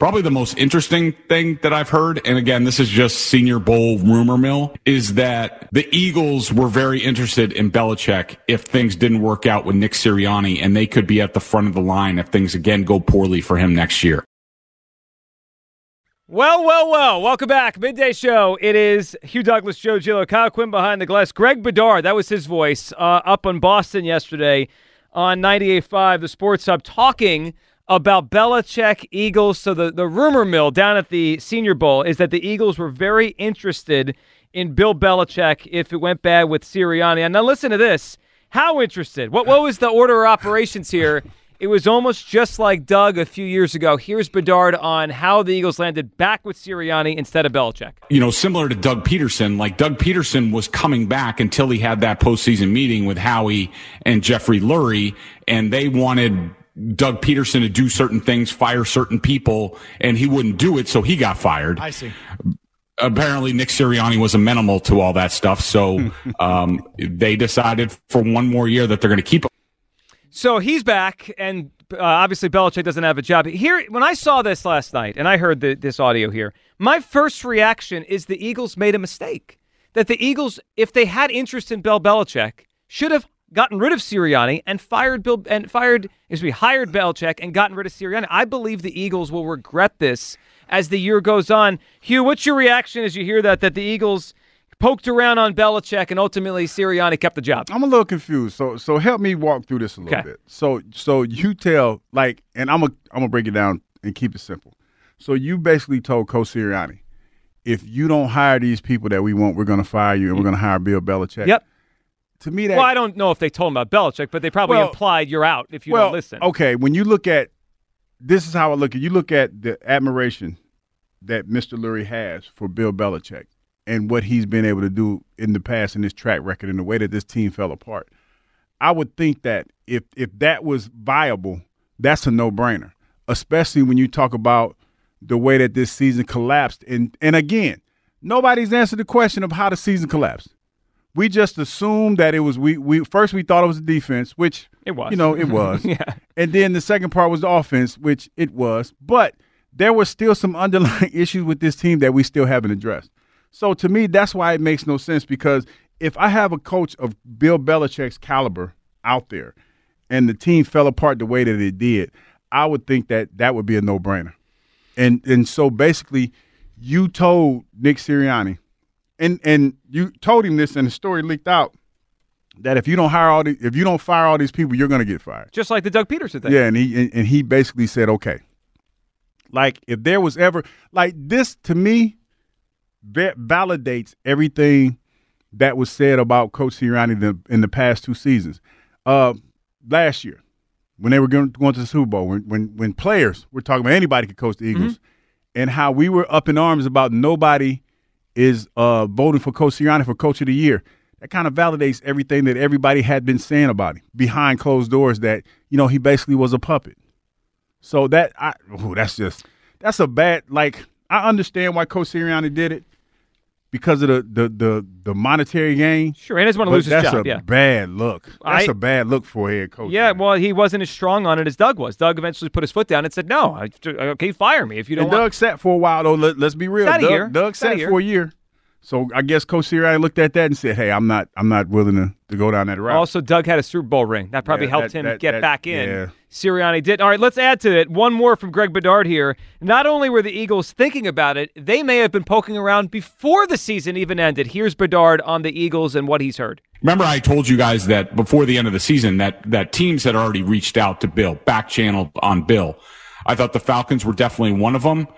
Probably the most interesting thing that I've heard, and again, this is just Senior Bowl rumor mill, is that the Eagles were very interested in Belichick if things didn't work out with Nick Sirianni, and they could be at the front of the line if things again go poorly for him next year. Well, well, well. Welcome back. Midday show. It is Hugh Douglas, Joe Giglio, Kyle Quinn behind the glass. Greg Bedard, that was his voice, uh, up on Boston yesterday on 98.5, the Sports Hub, talking about Belichick Eagles. So the, the rumor mill down at the Senior Bowl is that the Eagles were very interested in Bill Belichick if it went bad with Sirianni. And now listen to this. How interested? What, what was the order of operations here? It was almost just like Doug a few years ago. Here's Bedard on how the Eagles landed back with Sirianni instead of Belichick. You know, similar to Doug Pederson, like Doug Pederson was coming back until he had that postseason meeting with Howie and Jeffrey Lurie, and they wanted Doug Pederson to do certain things, fire certain people, and he wouldn't do it, so he got fired. I see. Apparently, Nick Sirianni was amenable to all that stuff, so um, they decided for one more year that they're going to keep him. So he's back, and uh, obviously Belichick doesn't have a job. Here, when I saw this last night, and I heard the, this audio here, my first reaction is the Eagles made a mistake. That the Eagles, if they had interest in Bill Belichick, should have gotten rid of Sirianni and fired Bill and fired, excuse me, hired Belichick and gotten rid of Sirianni. I believe the Eagles will regret this as the year goes on. Hugh, what's your reaction as you hear that? That the Eagles poked around on Belichick, and ultimately Sirianni kept the job. I'm a little confused. So so help me walk through this a little Okay. bit. So so you tell like, and I'm a I'm gonna break it down and keep it simple. So you basically told Coach Sirianni, if you don't hire these people that we want, we're gonna fire you and we're mm. gonna hire Bill Belichick. Yep. To me, that Well, I don't know if they told him about Belichick, but they probably Well- implied you're out if you well, don't listen. Okay, when you look at this is how I look at you look at the admiration that Mr. Lurie has for Bill Belichick and what he's been able to do in the past in his track record and the way that this team fell apart. I would think that if if that was viable, that's a no brainer. Especially when you talk about the way that this season collapsed. And and again, nobody's answered the question of how the season collapsed. We just assumed that it was we we first we thought it was the defense, which It was. You know, it was. Yeah. And then the second part was the offense, which it was. But there were still some underlying issues with this team that we still haven't addressed. So to me, that's why it makes no sense because if I have a coach of Bill Belichick's caliber out there and the team fell apart the way that it did, I would think that that would be a no-brainer. And and so basically you told Nick Sirianni and and you told him this and the story leaked out that if you don't hire all the if you don't fire all these people, you're going to get fired. Just like the Doug Pederson thing. Yeah, and he and, and he basically said, okay. Like if there was ever like this to me, va- validates everything that was said about Coach Sirianni the, in the past two seasons. Uh, last year, when they were going, going to the Super Bowl, when when when players were talking about anybody could coach the Eagles, and how we were up in arms about nobody is uh, voting for Coach Sirianni for Coach of the Year. That kind of validates everything that everybody had been saying about him behind closed doors. That you know he basically was a puppet. So that I ooh, that's just that's a bad like I understand why Coach Sirianni did it because of the the the, the monetary gain. Sure, and he doesn't want to lose his that's job. a yeah. bad look. That's I- a bad look for a head coach. Yeah, man. well, he wasn't as strong on it as Doug was. Doug eventually put his foot down and said, "No, I, okay, fire me if you don't and want." Doug sat for a while though. Let, us be real. Doug. Doug Sat a sat year. for a year. So I guess Coach Sirianni looked at that and said, "Hey, I'm not, I'm not willing to, to go down that route." Also, Doug had a Super Bowl ring. That probably Yeah, helped that- him that- get that- back in. yeah. Sirianni did. All right, let's add to it. One more from Greg Bedard here. Not only were the Eagles thinking about it, they may have been poking around before the season even ended. Here's Bedard on the Eagles and what he's heard. Remember, I told you guys that before the end of the season that that teams had already reached out to Bill, back channeled on Bill. I thought the Falcons were definitely one of them.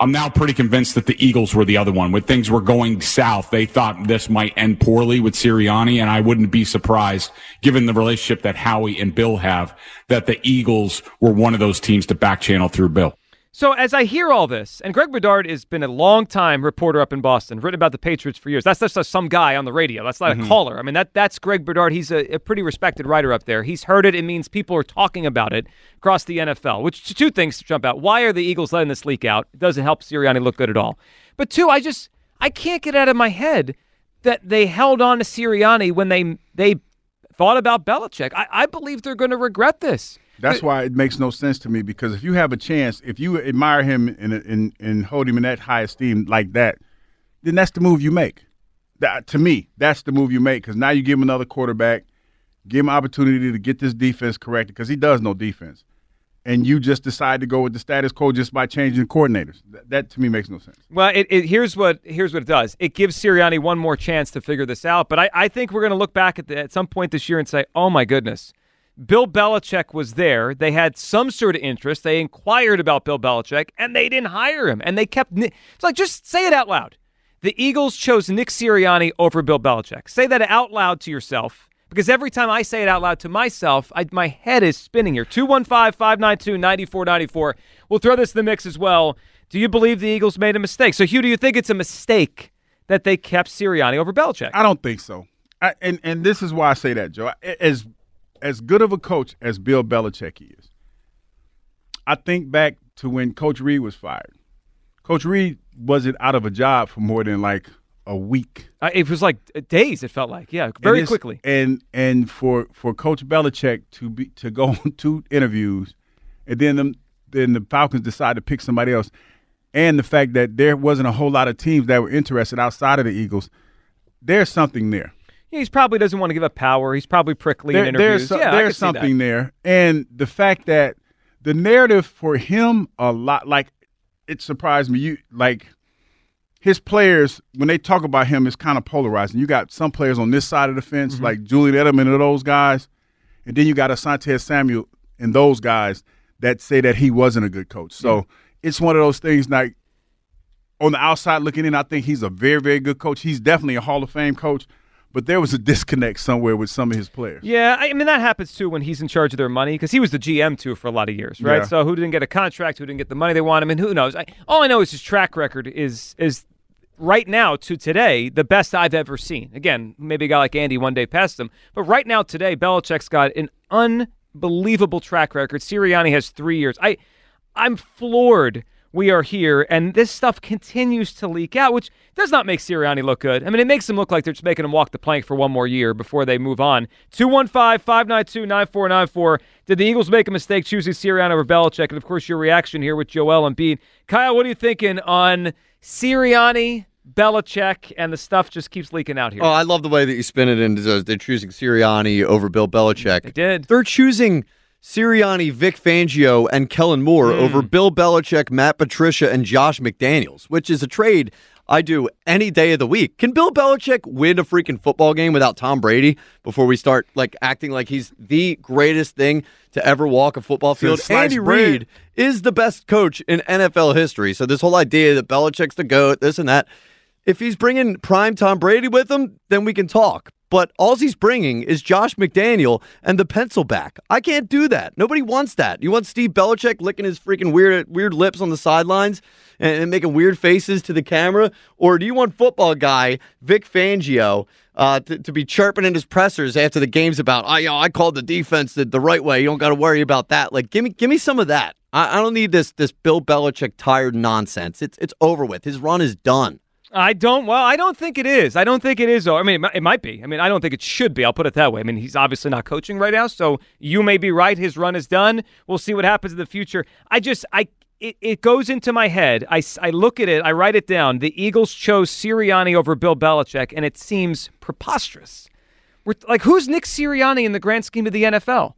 I'm now pretty convinced that the Eagles were the other one. When things were going south, they thought this might end poorly with Sirianni, and I wouldn't be surprised, given the relationship that Howie and Bill have, that the Eagles were one of those teams to back channel through Bill. So as I hear all this, and Greg Bedard has been a long time reporter up in Boston, written about the Patriots for years. That's just a, some guy on the radio. That's not a mm-hmm. caller. I mean, that that's Greg Bedard. He's a, a pretty respected writer up there. He's heard it. It means people are talking about it across the NFL. Which two things to jump out. Why are the Eagles letting this leak out? It doesn't help Sirianni look good at all. But two, I just I can't get out of my head that they held on to Sirianni when they they thought about Belichick. I, I believe they're going to regret this. That's why it makes no sense to me because if you have a chance, if you admire him and and, and hold him in that high esteem like that, then that's the move you make. That, to me, that's the move you make because now you give him another quarterback, give him opportunity to get this defense corrected because he does no defense and you just decide to go with the status quo just by changing coordinators. That, that to me makes no sense. Well, it, it, here's what here's what it does. It gives Sirianni one more chance to figure this out. But I, I think we're going to look back at the, at some point this year and say, oh my goodness, Bill Belichick was there. They had some sort of interest. They inquired about Bill Belichick, and they didn't hire him. And they kept. It's like just say it out loud. The Eagles chose Nick Sirianni over Bill Belichick. Say that out loud to yourself because every time I say it out loud to myself, I, my head is spinning here. 215 592 9494. We'll throw this in the mix as well. Do you believe the Eagles made a mistake? So, Hugh, do you think it's a mistake that they kept Sirianni over Belichick? I don't think so. I, and, and this is why I say that, Joe. As, as good of a coach as Bill Belichick is, I think back to when Coach Reid was fired. Coach Reid wasn't out of a job for more than like – a week. Uh, it was like days. It felt like yeah, very and quickly. And and for for Coach Belichick to be to go on two interviews, and then them then the Falcons decide to pick somebody else, and the fact that there wasn't a whole lot of teams that were interested outside of the Eagles, there's something there. He probably doesn't want to give up power. He's probably prickly there, in interviews. There's, yeah, there's something there, and the fact that the narrative for him a lot like it surprised me. You like his players, when they talk about him, it's kind of polarizing. You got some players on this side of the fence, mm-hmm. like Julian Edelman and those guys, and then you got Asante Samuel and those guys that say that he wasn't a good coach. So yeah. it's one of those things like on the outside looking in, I think he's a very, very good coach. He's definitely a Hall of Fame coach, but there was a disconnect somewhere with some of his players. Yeah, I mean that happens too when he's in charge of their money because he was the GM too for a lot of years, right? Yeah. So who didn't get a contract, who didn't get the money they want? I mean, who knows? I, all I know is his track record is is right now to today, the best I've ever seen. Again, maybe a guy like Andy one day passed him, but right now today, Belichick's got an unbelievable track record. Sirianni has three years. I, I'm floored. We are here, and this stuff continues to leak out, which does not make Sirianni look good. I mean, it makes him look like they're just making him walk the plank for one more year before they move on. 215 592 9494. Did the Eagles make a mistake choosing Sirianni over Belichick? And of course, your reaction here with Joel and Embiid. Kyle, what are you thinking on Sirianni Belichick, and the stuff just keeps leaking out here. Oh, I love the way that you spin it into they're choosing Sirianni over Bill Belichick. They did. They're choosing Sirianni, Vic Fangio, and Kellen Moore mm. over Bill Belichick, Matt Patricia, and Josh McDaniels, which is a trade I do any day of the week. Can Bill Belichick win a freaking football game without Tom Brady before we start like acting like he's the greatest thing to ever walk a football field? Andy Reid is the best coach in NFL history. So this whole idea that Belichick's the goat, this and that if he's bringing prime Tom Brady with him, then we can talk. But all he's bringing is Josh McDaniel and the pencil back. I can't do that. Nobody wants that. You want Steve Belichick licking his freaking weird, weird lips on the sidelines and, and making weird faces to the camera, or do you want football guy Vic Fangio uh, to, to, be chirping in his pressers after the game's about? I, know, I called the defense the, the right way. You don't got to worry about that. Like, give me, give me some of that. I, I don't need this, this Bill Belichick tired nonsense. It's, it's over with. His run is done. I don't. Well, I don't think it is. I don't think it is. I mean, it might be. I mean, I don't think it should be. I'll put it that way. I mean, he's obviously not coaching right now, so you may be right. His run is done. We'll see what happens in the future. I just, I, it, it goes into my head. I, I look at it. I write it down. The Eagles chose Sirianni over Bill Belichick, and it seems preposterous. We're, like, who's Nick Sirianni in the grand scheme of the NFL?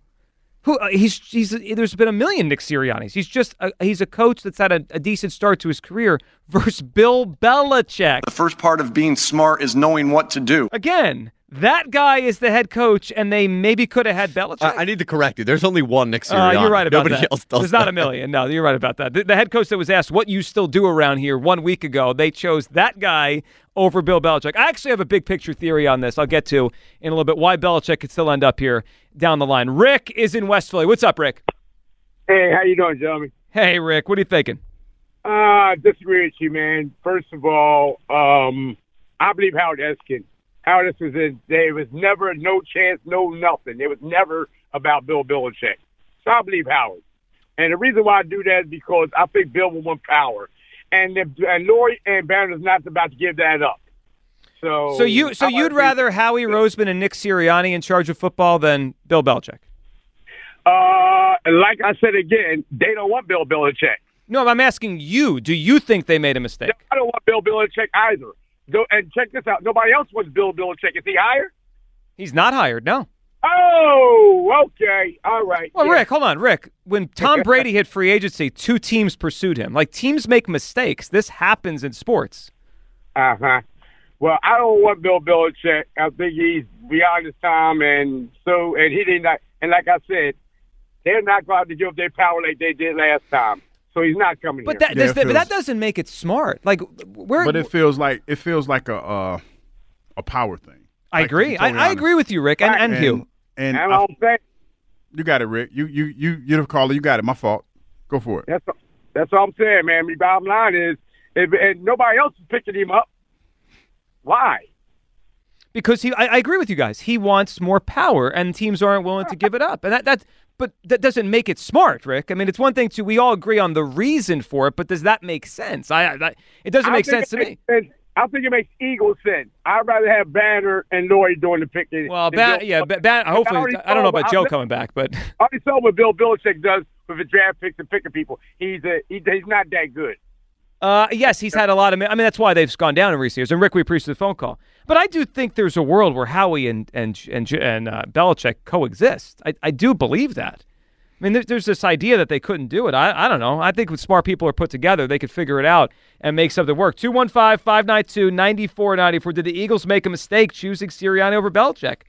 Who uh, he's he's there's been a million Nick Sirianni's. He's just a, he's a coach that's had a, a, decent start to his career versus Bill Belichick. The first part of being smart is knowing what to do. Again, that guy is the head coach, and they maybe could have had Belichick. Uh, I need to correct you. There's only one Nick Sirianni. Uh, you're right about Nobody that. Else does There's that. not a million. No, you're right about that. The, the, head coach that was asked what you still do around here one week ago, they chose that guy over Bill Belichick. I actually have a big picture theory on this. I'll get to in a little bit why Belichick could still end up here down the line. Rick is in West Philly. What's up, Rick? Hey, how you doing, Jeremy? Hey, Rick. What are you thinking? Uh, disagree with you, man. First of all, um, I believe Howard Eskin how this was in, there was never no chance, no nothing. It was never about Bill Belichick. So I believe Howard. And the reason why I do that is because I think Bill will want power. And if, and Lurie and Banner's not about to give that up. So, so you so you'd rather Howie Roseman and Nick Sirianni in charge of football than Bill Belichick? Uh, like I said again, they don't want Bill Belichick. No, I'm asking you. Do you think they made a mistake? I don't want Bill Belichick either. Go, and check this out. Nobody else wants Bill Belichick. Is he hired? He's not hired. No. Oh, okay. All right. Well, Yeah. Rick, hold on, Rick. When Tom Brady hit free agency, two teams pursued him. Like teams make mistakes. This happens in sports. Uh huh. Well, I don't want Bill Belichick. I think he's beyond his time, and so and he did not. And like I said, they're not going to give up their power like they did last time. So he's not coming But here. that, Yeah, feels, but that doesn't make it smart. Like where? But it feels like it feels like a uh, a power thing. I Like, agree. be I, I agree with you, Rick, and, and Hugh. And That's I, I'm saying. you got it, Rick. You you you you're the caller. You got it. My fault. Go for it. That's that's all I'm saying, man. The bottom line is, if and nobody else is picking him up, why? because he I, I agree with you guys. He wants more power and teams aren't willing to give it up. And that that but that doesn't make it smart, Rick. I mean, it's one thing to we all agree on the reason for it, but does that make sense? I, I it doesn't I make sense to me. sense. I think it makes Eagles sense. I'd rather have Banner and Lloyd doing the picking. Well, ba- Bill- yeah, ba- ba- hopefully already I don't know about I- Joe coming back, but I already saw what Bill Belichick does with the draft picks and picking people. He's a, he, he's not that good. Uh, yes, he's had a lot of. I mean, that's why they've gone down in recent years. And Rick, we appreciate the phone call. But I do think there's a world where Howie and and and and uh, Belichick coexist. I, I do believe that. I mean, there's, there's this idea that they couldn't do it. I, I don't know. I think when smart people are put together, they could figure it out and make something work. 215 592 9494. Did the Eagles make a mistake choosing Sirianni over Belichick?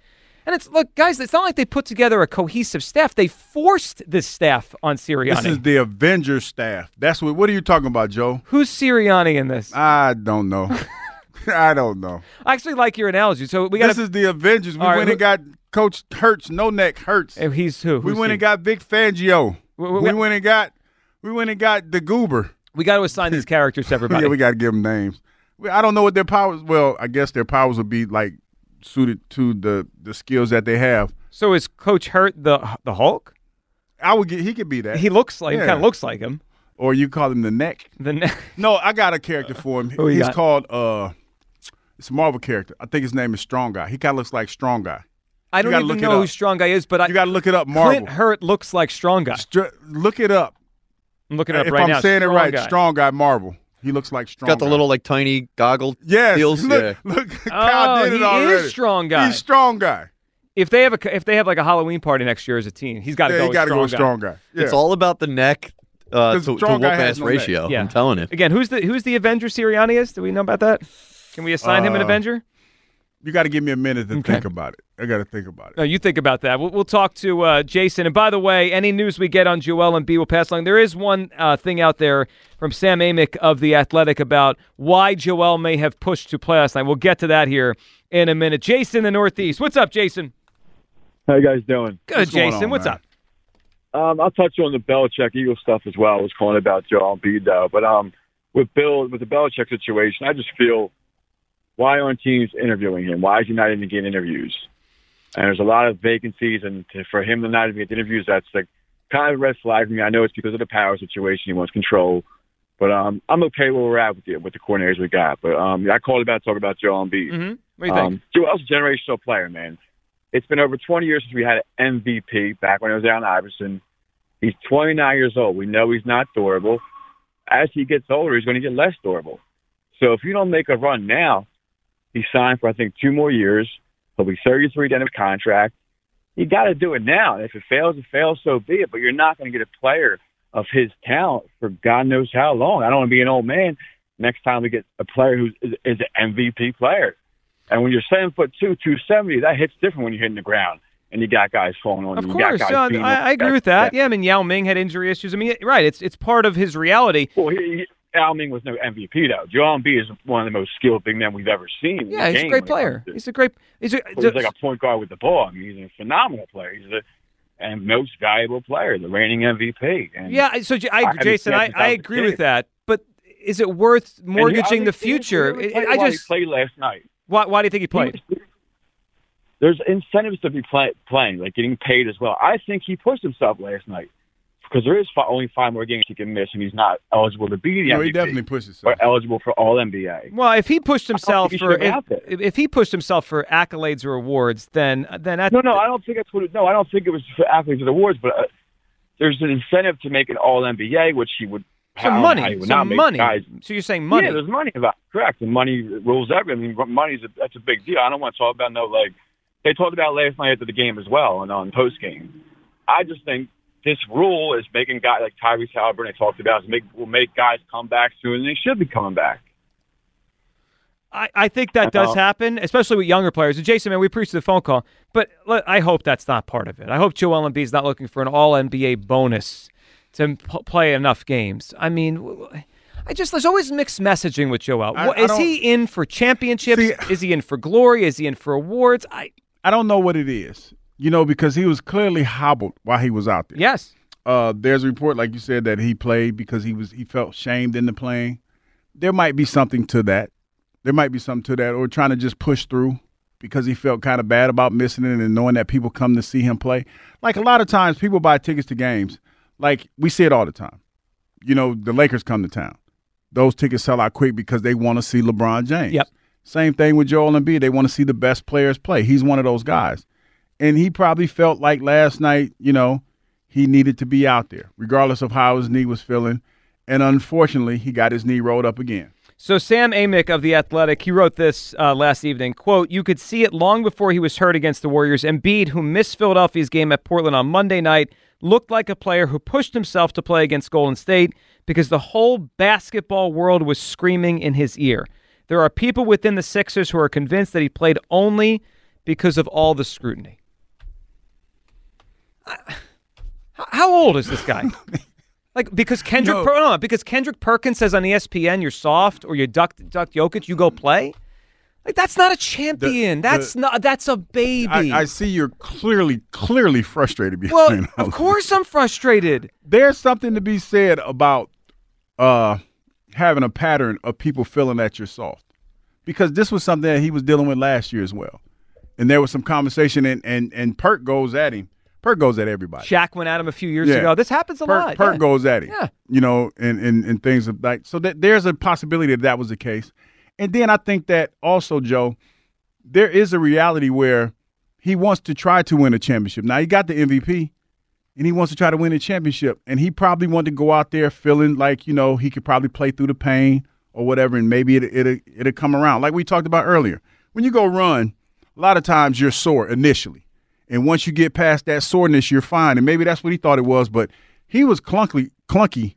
And it's, look, guys, it's not like they put together a cohesive staff. They forced this staff on Sirianni. This is the Avengers staff. That's what. What are you talking about, Joe? Who's Sirianni in this? I don't know. I don't know. I actually like your analogy. So we got This is the Avengers. We right, went and got Coach Hurts, no neck Hurts. He's who? we went he? and got Vic Fangio. We- we- We, went and got. We went and got the Goober. We got to assign these characters to everybody. Yeah, we got to give them names. I don't know what their powers. Well, I guess their powers would be like suited to the the skills that they have. so is Coach Hurtt the the Hulk? I would get. He could be that. He looks like Yeah. kind of looks like him. or you call him the neck. The neck. No, I got a character for him. Who He's got? called. uh It's a Marvel character. I think his name is Strong Guy. He kind of looks like Strong Guy. I don't even look know who. Strong Guy is, but I, You got to look it up. Clint Marvel. Hurtt looks like Strong Guy. Str- look it up. I'm looking it up if right I'm now. saying Strong it right, Guy. Strong Guy Marvel. He looks like Strong. Guy. Got the Guy. little like tiny goggle yes. deals. Look, yeah. look. Kyle Oh, did it he already. is Strong Guy. He's Strong Guy. If they have a if they have like a Halloween party next year as a team, he's got to Yeah, go. you got to strong go with Guy. Strong Guy. Yeah. It's all about the neck uh, 'Cause to, to strong whoop guy has ass no neck. ratio. Yeah. I'm telling you. Again, who's the who's the Avenger Sirianni is? Do we know about that? Can we assign him an Uh, Avenger? you got to give me a minute to Okay. think about it. I got to think about it. No, you think about that. We'll, we'll talk to uh, Jason. And by the way, any news we get on Joel Embiid will pass along. There is one uh, thing out there from Sam Amick of The Athletic about why Joel may have pushed to play last night. We'll get to that here in a minute. Jason, the Northeast. What's up, Jason? How you guys doing? Good, What's Jason. on, What's man? up? Um, I'll touch on the Belichick Eagle stuff as well. I was calling about Joel Embiid though, but um, with Bill with the Belichick situation, I just feel why aren't teams interviewing him? Why is he not even getting interviews? And there's a lot of vacancies, and to, for him to not even get interviews, that's like kind of a red flag for me. I know it's because of the power situation; he wants control. But um, I'm okay where we're at with the with the coordinators we got. But um, I called about talking about Joel Embiid. Mm-hmm. What do you think? Um, Joel's a generational player, man. It's been over 20 years since we had an MVP back when it was Allen Iverson. He's 29 years old. We know he's not durable. As he gets older, he's going to get less durable. So if you don't make a run now, he signed for, I think, two more years. He'll be 33 at the end of contract. You got to do it now. If it fails, it fails, so be it. But you're not going to get a player of his talent for God knows how long. I don't want to be an old man next time we get a player who is, is an MVP player. And when you're seven foot two, two seventy, that hits different when you're hitting the ground and you got guys falling on Of you. course, you uh, I. I agree with that. Yeah, I mean Yao Ming had injury issues. I mean, right? It's it's part of his reality. Well, he, he, Yao Ming was no MVP though. Joel Embiid is one of the most skilled big men we've ever seen. in Yeah, he's a great player. to- He's a great. He's a. He's like a point guard with the ball. I mean, he's a phenomenal player. He's the and most valuable player, the reigning MVP. And yeah, so I, I Jason, I, I was agree with that. But is it worth he- mortgaging the he- he future? really I- I just played last night. why, why do you think he played? There's incentives to be play, playing, like getting paid as well. I think he pushed himself last night. Because there is fi- only five more games he can miss, and he's not eligible to be the No, MVP he definitely pushes or himself. eligible for All NBA. Well, if he pushed himself he for if, been out there. if he pushed himself for accolades or awards, then then that, No, no, I don't think that's what. It, no, I don't think it was for accolades or awards, but uh, there's an incentive to make an All NBA, which he would. I some don't know how he money, would not some money. Guys. So you're saying money? Yeah, there's money about correct. And money rules everything. I mean, money's a, that's a big deal. I don't want to talk about no like they talked about last night after the game as well and on post game. I just think this rule is making guys like Tyrese Halliburton. They talked about is make will make guys come back sooner than they should be coming back. I, I think that does Uh-huh. happen, especially with younger players. And Jason, man, we appreciate the phone call, but look, I hope that's not part of it. I hope Joel Embiid is not looking for an All NBA bonus to p- play enough games. I mean, I just there's always mixed messaging with Joel. I- What- I is he in for championships? See- is he in for glory? Is he in for awards? I I don't know what it is, you know, because he was clearly hobbled while he was out there. yes. Uh, there's a report, like you said, that he played because he was he felt shamed into playing. There might be something to that. There might be something to that, or trying to just push through because he felt kind of bad about missing it and knowing that people come to see him play. Like a lot of times, people buy tickets to games. Like we see it all the time. You know, the Lakers come to town. Those tickets sell out quick because they want to see LeBron James. Yep. Same thing with Joel Embiid. They want to see the best players play. He's one of those guys. And he probably felt like last night, you know, he needed to be out there, regardless of how his knee was feeling. And unfortunately, he got his knee rolled up again. So Sam Amick of the Athletic, he wrote this uh, last evening. "Quote: You could see it long before he was hurt against the Warriors. Embiid, who missed Philadelphia's game at Portland on Monday night, looked like a player who pushed himself to play against Golden State because the whole basketball world was screaming in his ear. There are people within the Sixers who are convinced that he played only because of all the scrutiny." I- How old is this guy? Like because Kendrick, No. Per- no, because Kendrick Perkins says on ESPN you're soft or you duck duck Jokic, you go play. Like that's not a champion. The- that's the- not. That's a baby. I, I see you're clearly, clearly frustrated well, of course I'm frustrated. There's something to be said about uh, having a pattern of people feeling that you're soft, because this was something that he was dealing with last year as well, and there was some conversation, and and and Perk goes at him. Perk goes at everybody. Shaq went at him a few years Yeah. ago. This happens a Perk, lot. Perk yeah. goes at him. Yeah. You know, and, and, and things of like so that there's a possibility that that was the case. And then I think that also, Joe, there is a reality where he wants to try to win a championship. Now he got the MVP and he wants to try to win a championship. And he probably wanted to go out there feeling like, you know, he could probably play through the pain or whatever, and maybe it, it, it'll come around. Like we talked about earlier. When you go run, a lot of times you're sore initially. And once you get past that soreness, you're fine. And maybe that's what he thought it was, but he was clunky, clunky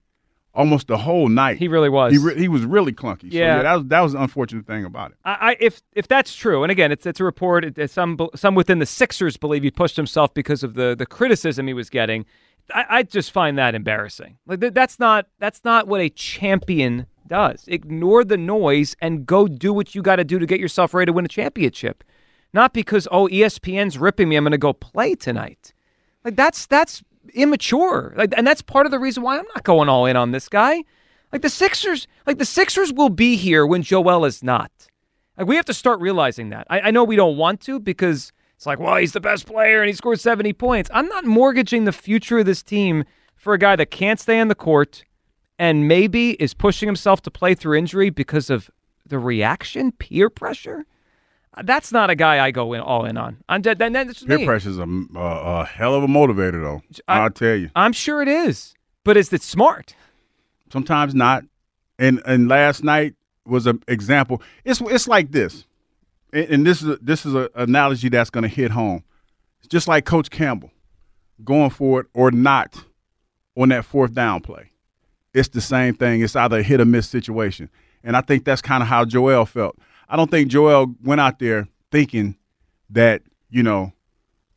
almost the whole night. He really was. He, re- he was really clunky. So, Yeah. yeah, that was that was the unfortunate thing about it. I, I if if that's true, and again, it's it's a report. It, some some within the Sixers believe he pushed himself because of the the criticism he was getting. I, I just find that embarrassing. Like th- that's not that's not what a champion does. Ignore the noise and go do what you got to do to get yourself ready to win a championship. Not because oh ESPN's ripping me, I'm going to go play tonight. Like that's that's immature. Like, and that's part of the reason why I'm not going all in on this guy. Like the Sixers, like the Sixers will be here when Joel is not. Like we have to start realizing that. I, I know we don't want to because it's like, well, he's the best player and he scored 70 points. I'm not mortgaging the future of this team for a guy that can't stay on the court and maybe is pushing himself to play through injury because of the reaction, peer pressure. That's not a guy I go in all in on. I'm then then that's Peer me. pressure's a, a, a hell of a motivator, though. I- I'll tell you. I'm sure it is, but is it smart? Sometimes not. And and last night was an example. It's it's like this, and, and this is a, this is an analogy that's going to hit home. It's just like Coach Campbell going for it or not on that fourth down play. It's the same thing. It's either a hit or miss situation, and I think that's kind of how Joel felt. I don't think Joel went out there thinking that you know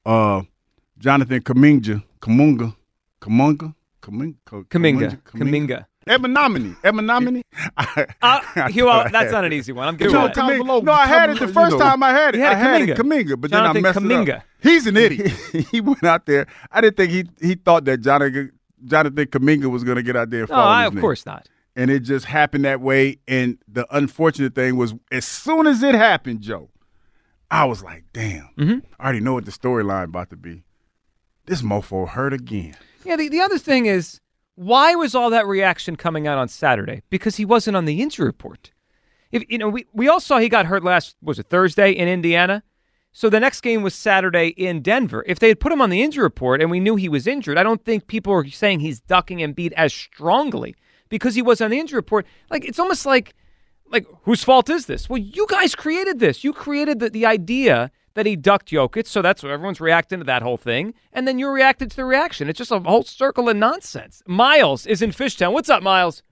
uh, Jonathan Kaminga, Kamunga, Kamunga, Kaminga, Kaminga, Kaminga. Emenomini. Emenomini. Uh, Hugh, well, that's not an easy one. I'm good Joe with that. Kaminga. No, I had it the first time I had it. You had I had it Kaminga. Kaminga, but Jonathan then I messed it up. He's an idiot. he went out there. I didn't think he he thought that Jonathan Jonathan Kaminga was going to get out there and No, fall. I, his of knee. course not. And it just happened that way. And the unfortunate thing was, as soon as it happened, Joe, I was like, damn. Mm-hmm. I already know what the storyline about to be. This mofo hurt again. Yeah, the, the other thing is, why was all that reaction coming out on Saturday? Because he wasn't on the injury report. If you know, we, we all saw he got hurt last was it Thursday in Indiana. So the next game was Saturday in Denver. If they had put him on the injury report and we knew he was injured, I don't think people are saying he's ducking Embiid as strongly because he was on the injury report. Like it's almost like like whose fault is this? Well, you guys created this. You created the, the idea that he ducked Jokic, so that's what everyone's reacting to that whole thing, and then you reacted to the reaction. It's just a whole circle of nonsense. Miles is in Fishtown. What's up, Miles?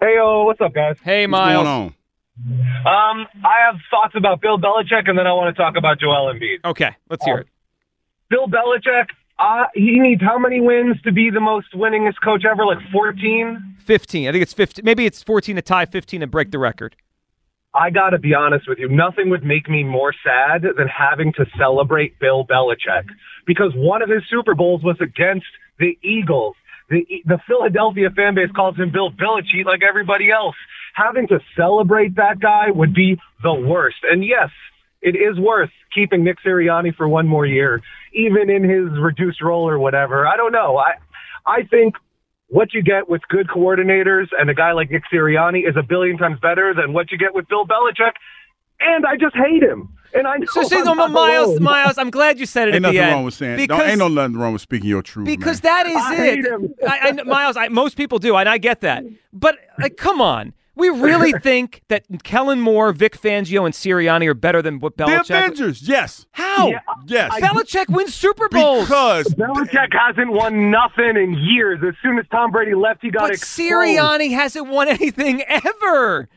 Hey, yo, what's up, guys? Hey, What's Miles. going on? Um, I have thoughts about Bill Belichick, and then I want to talk about Joel Embiid. Okay, let's hear it. Bill Belichick, uh, he needs how many wins to be the most winningest coach ever? Like 14? 15. I think it's 15. Maybe it's 14 to tie 15 and break the record. I got to be honest with you. Nothing would make me more sad than having to celebrate Bill Belichick because one of his Super Bowls was against the Eagles. The, the Philadelphia fan base calls him Bill Belichick like everybody else. Having to celebrate that guy would be the worst. And yes, it is worth keeping Nick Sirianni for one more year, even in his reduced role or whatever. I don't know. I, I think what you get with good coordinators and a guy like Nick Sirianni is a billion times better than what you get with Bill Belichick. And I just hate him. And I know So, see, I'm no, not Miles, alone. Miles, I'm glad you said it Ain't at the nothing end. wrong with saying. because, Don't, ain't no nothing wrong with speaking your truth. because man. that is I it. hate him. I, I, Miles, I, most people do, and I get that. But like, come on. We really think that Kellen Moore, Vic Fangio, and Sirianni are better than what Belichick. the Avengers, yes, How? Yeah, yes. Belichick wins Super Bowls. because Belichick hasn't won nothing in years. As soon as Tom Brady left, he got but exposed. Sirianni hasn't won anything ever.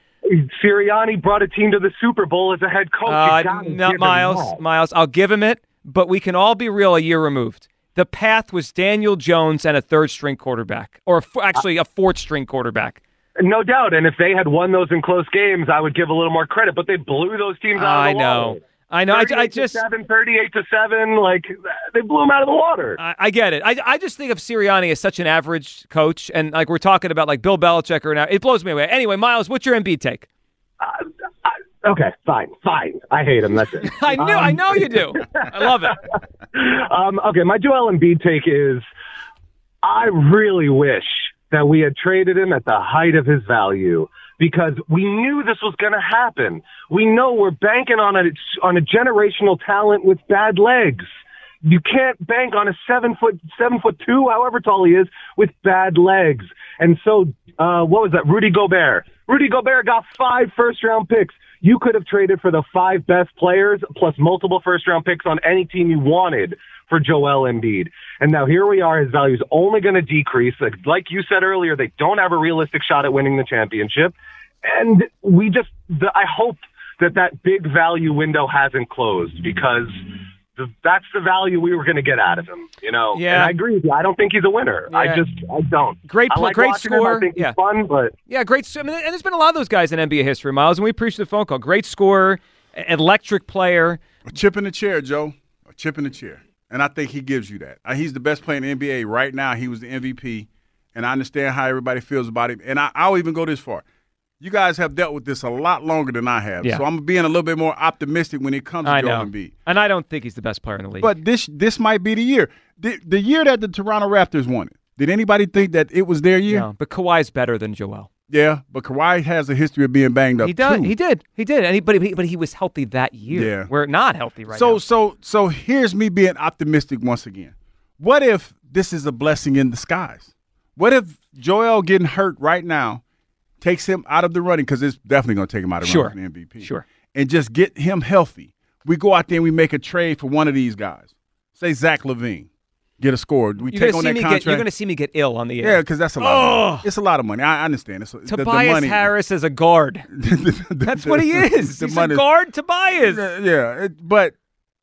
Sirianni brought a team to the Super Bowl as a head coach. You Uh, no, Miles. Miles, I'll give him it, but we can all be real a year removed. The path was Daniel Jones and a third string quarterback, or a f- actually a fourth string quarterback. No doubt. And if they had won those in close games, I would give a little more credit. But they blew those teams out I of the know. water. I know. I, I just, 7, 38 to 7. Like, they blew them out of the water. I, I get it. I, I just think of Sirianni as such an average coach, and like we're talking about like Bill Belichick or now, it blows me away. Anyway, Miles, what's your Embiid take? Uh, uh, okay, fine, fine. I hate him. That's it. I knew, I um, know you do. I love it. um, okay, my Joel Embiid take is I really wish that we had traded him at the height of his value because we knew this was going to happen. We know we're banking on a on a generational talent with bad legs. You can't bank on a seven foot seven foot two, however tall he is, with bad legs. And so, uh, what was that? Rudy Gobert. Rudy Gobert got five first round picks. You could have traded for the five best players plus multiple first round picks on any team you wanted for Joel Embiid. And now here we are. His value is only going to decrease. Like, you said earlier, they don't have a realistic shot at winning the championship. And we just, the, I hope that that big value window hasn't closed because the, that's the value we were going to get out of him. You know, Yeah. and I agree with you. I don't think he's a winner. I just, I don't. Great I like great watching him. score. I think Yeah. he's fun, but Yeah, great. I mean, and there's been a lot of those guys in NBA history, Miles, and we appreciate the phone call. Great scorer, e- electric player. a chip in the chair, Joe, a chip in the chair, and I think he gives you that. Uh, He's the best player in the NBA right now. He was the MVP, and I understand how everybody feels about him. And I, I'll even go this far. You guys have dealt with this a lot longer than I have, Yeah. so I'm being a little bit more optimistic when it comes to I Joel know, Embiid. and I don't think he's the best player in the league. But this this might be the year. The, the year that the Toronto Raptors won it. Did anybody think that it was their year? no, but Kawhi's better than Joel. Yeah, but Kawhi has a history of being banged up He does. too. He did. He did. And he, but he, but he was healthy that year. Yeah. We're not healthy right so now. so so here's me being optimistic once again. What if this is a blessing in disguise? What if Joel getting hurt right now takes him out of the running because it's definitely going to take him out of the Sure. running for the MVP. Sure. and just get him healthy. We go out there and we make a trade for one of these guys. Say Zach LaVine, get a score. We You're take on that contract. get. You're going to see me get ill on the air. yeah, because that's a lot. Of money. It's a lot of money. I understand. It's, the- the Tobias money- Harris is a guard. That's what he is. The He's money- a guard. Tobias. Yeah, yeah, it- but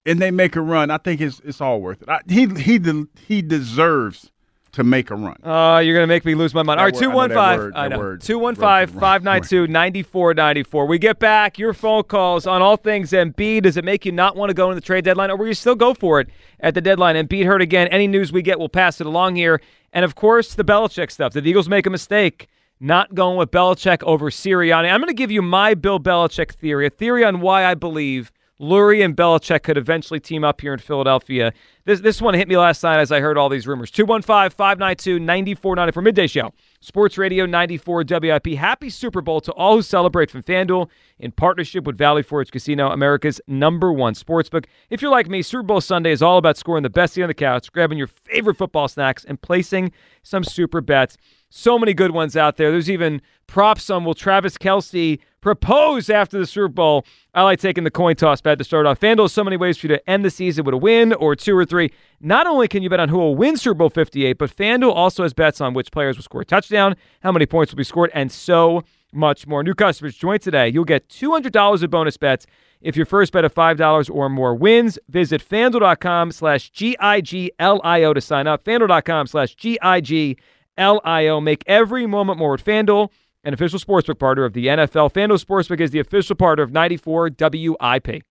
and they make a run. I think it's it's all worth it. I, he he he deserves to make a run. Oh, you're going to make me lose my mind. All right, That know that 215. word- I that know. 215 592 9494. We get back your phone calls on all things Embiid. Does it make you not want to go into the trade deadline, or will you still go for it at the deadline? Embiid hurt again. Any news we get, we'll pass it along here. And of course, the Belichick stuff. Did the Eagles make a mistake? Not going with Belichick over Sirianni. I'm going to give you my Bill Belichick theory, a theory on why I believe Lurie and Belichick could eventually team up here in Philadelphia This this one hit me last night as I heard all these rumors. 215-592-9490 for midday show. Sports Radio 94 WIP. Happy Super Bowl to all who celebrate from FanDuel in partnership with Valley Forge Casino, America's number one sportsbook. If you're like me, Super Bowl Sunday is all about scoring the best seat on the couch, grabbing your favorite football snacks, and placing some super bets. So many good ones out there. There's even props on will Travis Kelce propose after the Super Bowl. I like taking the coin toss bet to start off. FanDuel has so many ways for you to end the season with a win or two or three. Not only can you bet on who will win Super Bowl 58, but FanDuel also has bets on which players will score a touchdown, how many points will be scored, and so much more. New customers join today. You'll get $200 of bonus bets if your first bet of $5 or more wins. Visit FanDuel.com slash G-I-G-L-I-O to sign up. FanDuel.com slash G-I-G-L-I-O. Make every moment more with FanDuel an official sportsbook partner of the NFL. FanDuel Sportsbook is the official partner of 94 WIP.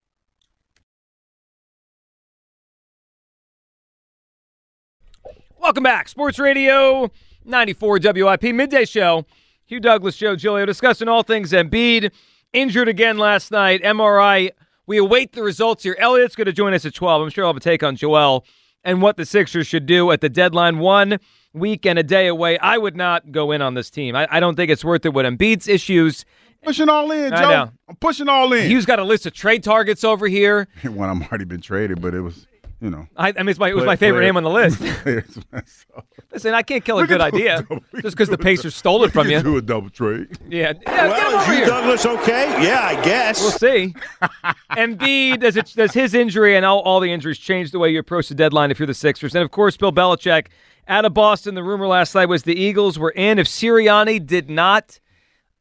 Welcome back. Sports Radio 94 WIP midday show. Hugh Douglas, Joe Giglio discussing all things Embiid. Injured again last night. MRI. We await the results here. Elliot's going to join us at 12. I'm sure I'll have a take on Joel and what the Sixers should do at the deadline. One week and a day away. I would not go in on this team. I, I don't think it's worth it with Embiid's issues. Pushing all in, Joe. I'm pushing all in. He's got a list of trade targets over here. One I'm already been traded, but it was, you know. I, I mean, it's my, it was my favorite name on the list. Listen, I can't kill a good can a idea double- just because the Pacers stole it from you. Do a double trade. Yeah, yeah get him over here. Douglas okay? Yeah, I guess. We'll see. Embiid, does it does his injury and all, all the injuries change the way you approach the deadline if you're the Sixers? And of course, Bill Belichick out of Boston. The rumor last night was the Eagles were in. If Sirianni did not,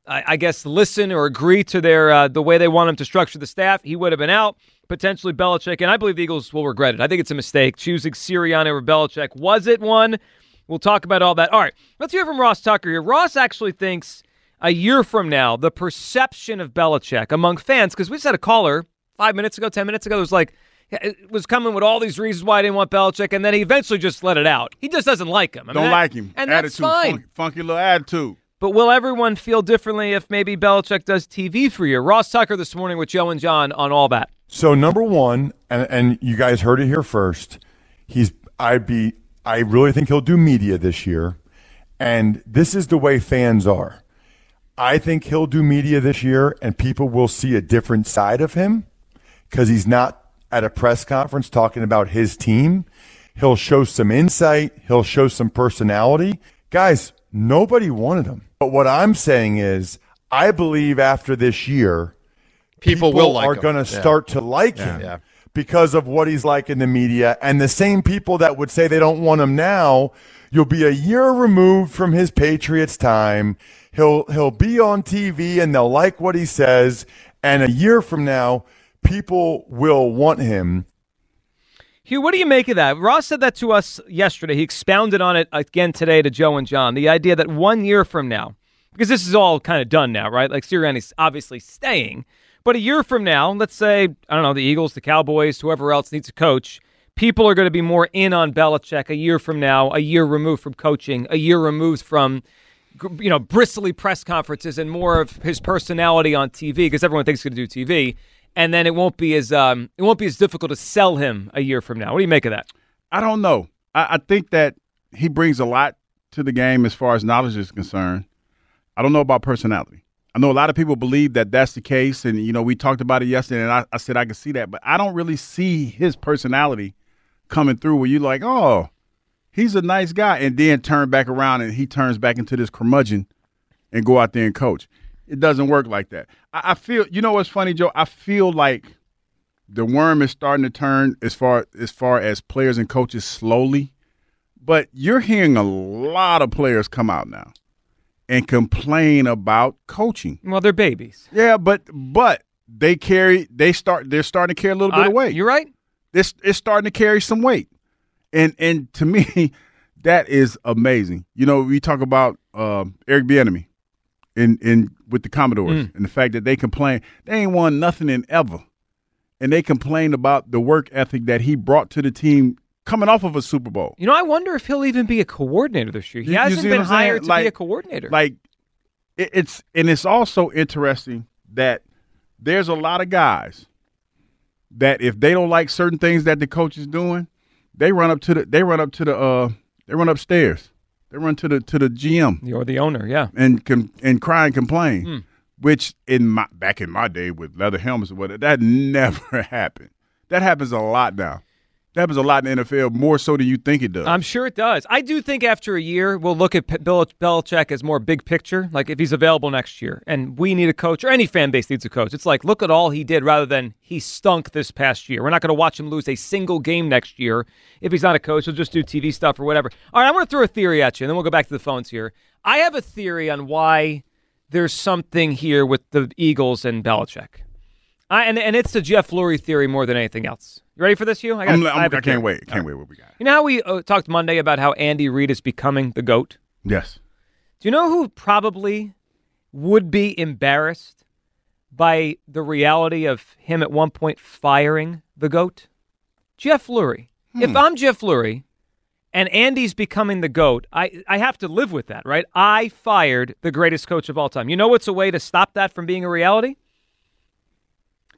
I, I guess, listen or agree to their uh, the way they want him to structure the staff, he would have been out. Potentially Belichick, and I believe the Eagles will regret it. I think it's a mistake choosing Sirianni over Belichick. Was it one? We'll talk about all that. All right, let's hear from Ross Tucker here. Ross actually thinks a year from now, the perception of Belichick among fans, because we just had a caller five minutes ago, 10 minutes ago, was like, it was coming with all these reasons why I didn't want Belichick, and then he eventually just let it out. He just doesn't like him. I mean, Don't that- like him. And attitude, that's fine. Funky, funky little attitude. But will everyone feel differently if maybe Belichick does TV for you? Ross Tucker this morning with Joe and John on all that. So number one, and and you guys heard it here first. He's I'd be I really think he'll do media this year, and this is the way fans are. I think he'll do media this year, and people will see a different side of him because he's not at a press conference talking about his team. He'll show some insight. He'll show some personality. Guys, nobody wanted him. But what I'm saying is, I believe after this year, People will like are going to start to like him yeah. because of what he's like in the media. And the same people that would say they don't want him now, you'll be a year removed from his Patriots time. He'll he'll be on TV and they'll like what he says. And a year from now, people will want him. Hugh, what do you make of that? Ross said that to us yesterday. He expounded on it again today to Joe and John. The idea that one year from now, because this is all kind of done now, right? Like Sirianni's obviously staying, but a year from now, let's say I don't know the Eagles, the Cowboys, whoever else needs a coach, people are going to be more in on Belichick a year from now, a year removed from coaching, a year removed from you know bristly press conferences and more of his personality on TV because everyone thinks he's going to do TV, and then it won't be as um, it won't be as difficult to sell him a year from now. What do you make of that? I don't know. I, I think that he brings a lot to the game as far as knowledge is concerned. I don't know about personality. I know a lot of people believe that that's the case, and you know we talked about it yesterday, and I, I said I could see that, but I don't really see his personality coming through. Where you're like, oh, he's a nice guy, and then turn back around and he turns back into this curmudgeon and go out there and coach. It doesn't work like that. I, I feel, you know what's funny, Joe? I feel like the worm is starting to turn as far as far as players and coaches slowly, but you're hearing a lot of players come out now and complain about coaching. Well, they're babies. Yeah, but but they carry they start they're starting to carry a little bit I- of weight. You're right. It's it's starting to carry some weight, and and to me, that is amazing. You know, we talk about um, Eric Bieniemy in in with the Commanders Mm. and the fact that they complain they ain't won nothing in ever, and they complain about the work ethic that he brought to the team coming off of a Super Bowl. You know, I wonder if he'll even be a coordinator this year. He You- you hasn't see been what I'm saying? hired to Like- be a coordinator. Like it, it's and it's also interesting that there's a lot of guys that if they don't like certain things that the coach is doing, they run up to the they run up to the uh they run upstairs. They run to the to the GM You're the owner, yeah. and com- and cry and complain. Hmm. Which in my back in my day with leather helmets or whatever, that never happened. That happens a lot now. That happens a lot in the NFL, more so than you think it does. I'm sure it does. I do think after a year, we'll look at Bill Belichick as more big picture. Like if he's available next year and we need a coach or any fan base needs a coach, it's like, look at all he did rather than he stunk this past year. We're not going to watch him lose a single game next year. If he's not a coach, he'll just do TV stuff or whatever. All right, I want to throw a theory at you and then we'll go back to the phones here. I have a theory on why there's something here with the Eagles and Belichick. I, and, and it's the Jeff Lurie theory more than anything else. You ready for this, Hugh? I, got- I'm, I I'm, a I theory. can't wait. Can't wait what we got. You know how we uh, talked Monday about how Andy Reid is becoming the GOAT? Yes. Do you know who probably would be embarrassed by the reality of him at one point firing the GOAT? Jeff Lurie. If I'm Jeff Lurie and Andy's becoming the GOAT, I, I have to live with that, right? I fired the greatest coach of all time. You know what's a way to stop that from being a reality?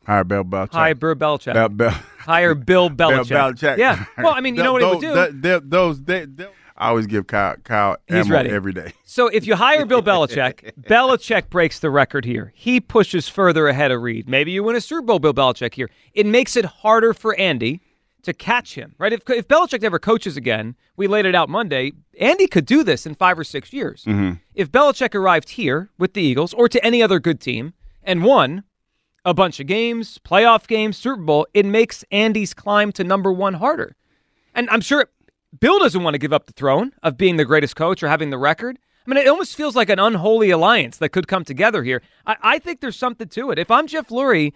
Hire Bill Belichick. Hire Bill Belichick. Hire Bill Belichick. Bill Belichick. Yeah. Well, I mean, you know what it would do? Those, that- those, they, they- I always give Kyle, Kyle He's ready. every day. So if you hire Bill Belichick, Belichick breaks the record here. He pushes further ahead of Reid. Maybe you win a Super Bowl, Bill Belichick here. It makes it harder for Andy to catch him, right? If, if Belichick ever coaches again, we laid it out Monday, Andy could do this in five or six years. Mm-hmm. If Belichick arrived here with the Eagles or to any other good team and won a bunch of games, playoff games, Super Bowl, it makes Andy's climb to number one harder. And I'm sure Bill doesn't want to give up the throne of being the greatest coach or having the record. I mean, it almost feels like an unholy alliance that could come together here. I, I think there's something to it. If I'm Jeff Lurie,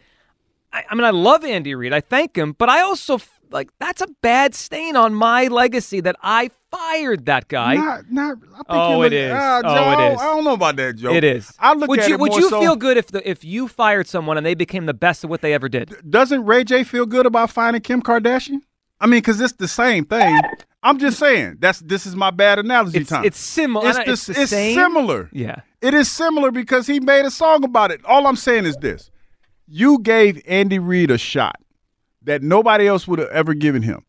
I, I mean, I love Andy Reid. I thank him, but I also like that's a bad stain on my legacy that I fired that guy. Not, not, I think Oh, looking- is. Ah, Oh, it I don't- I don't know about that, Joe. It is. I look would at you it would you so- feel good if the if you fired someone and they became the best at what they ever did? Doesn't Ray J feel good about finding Kim Kardashian? I mean, because it's the same thing. I'm just saying. That's this is my bad analogy It's time. it's similar. It's, it's it's similar. Yeah. It is similar because he made a song about it. All I'm saying is this: you gave Andy Reid a shot that nobody else would have ever given him.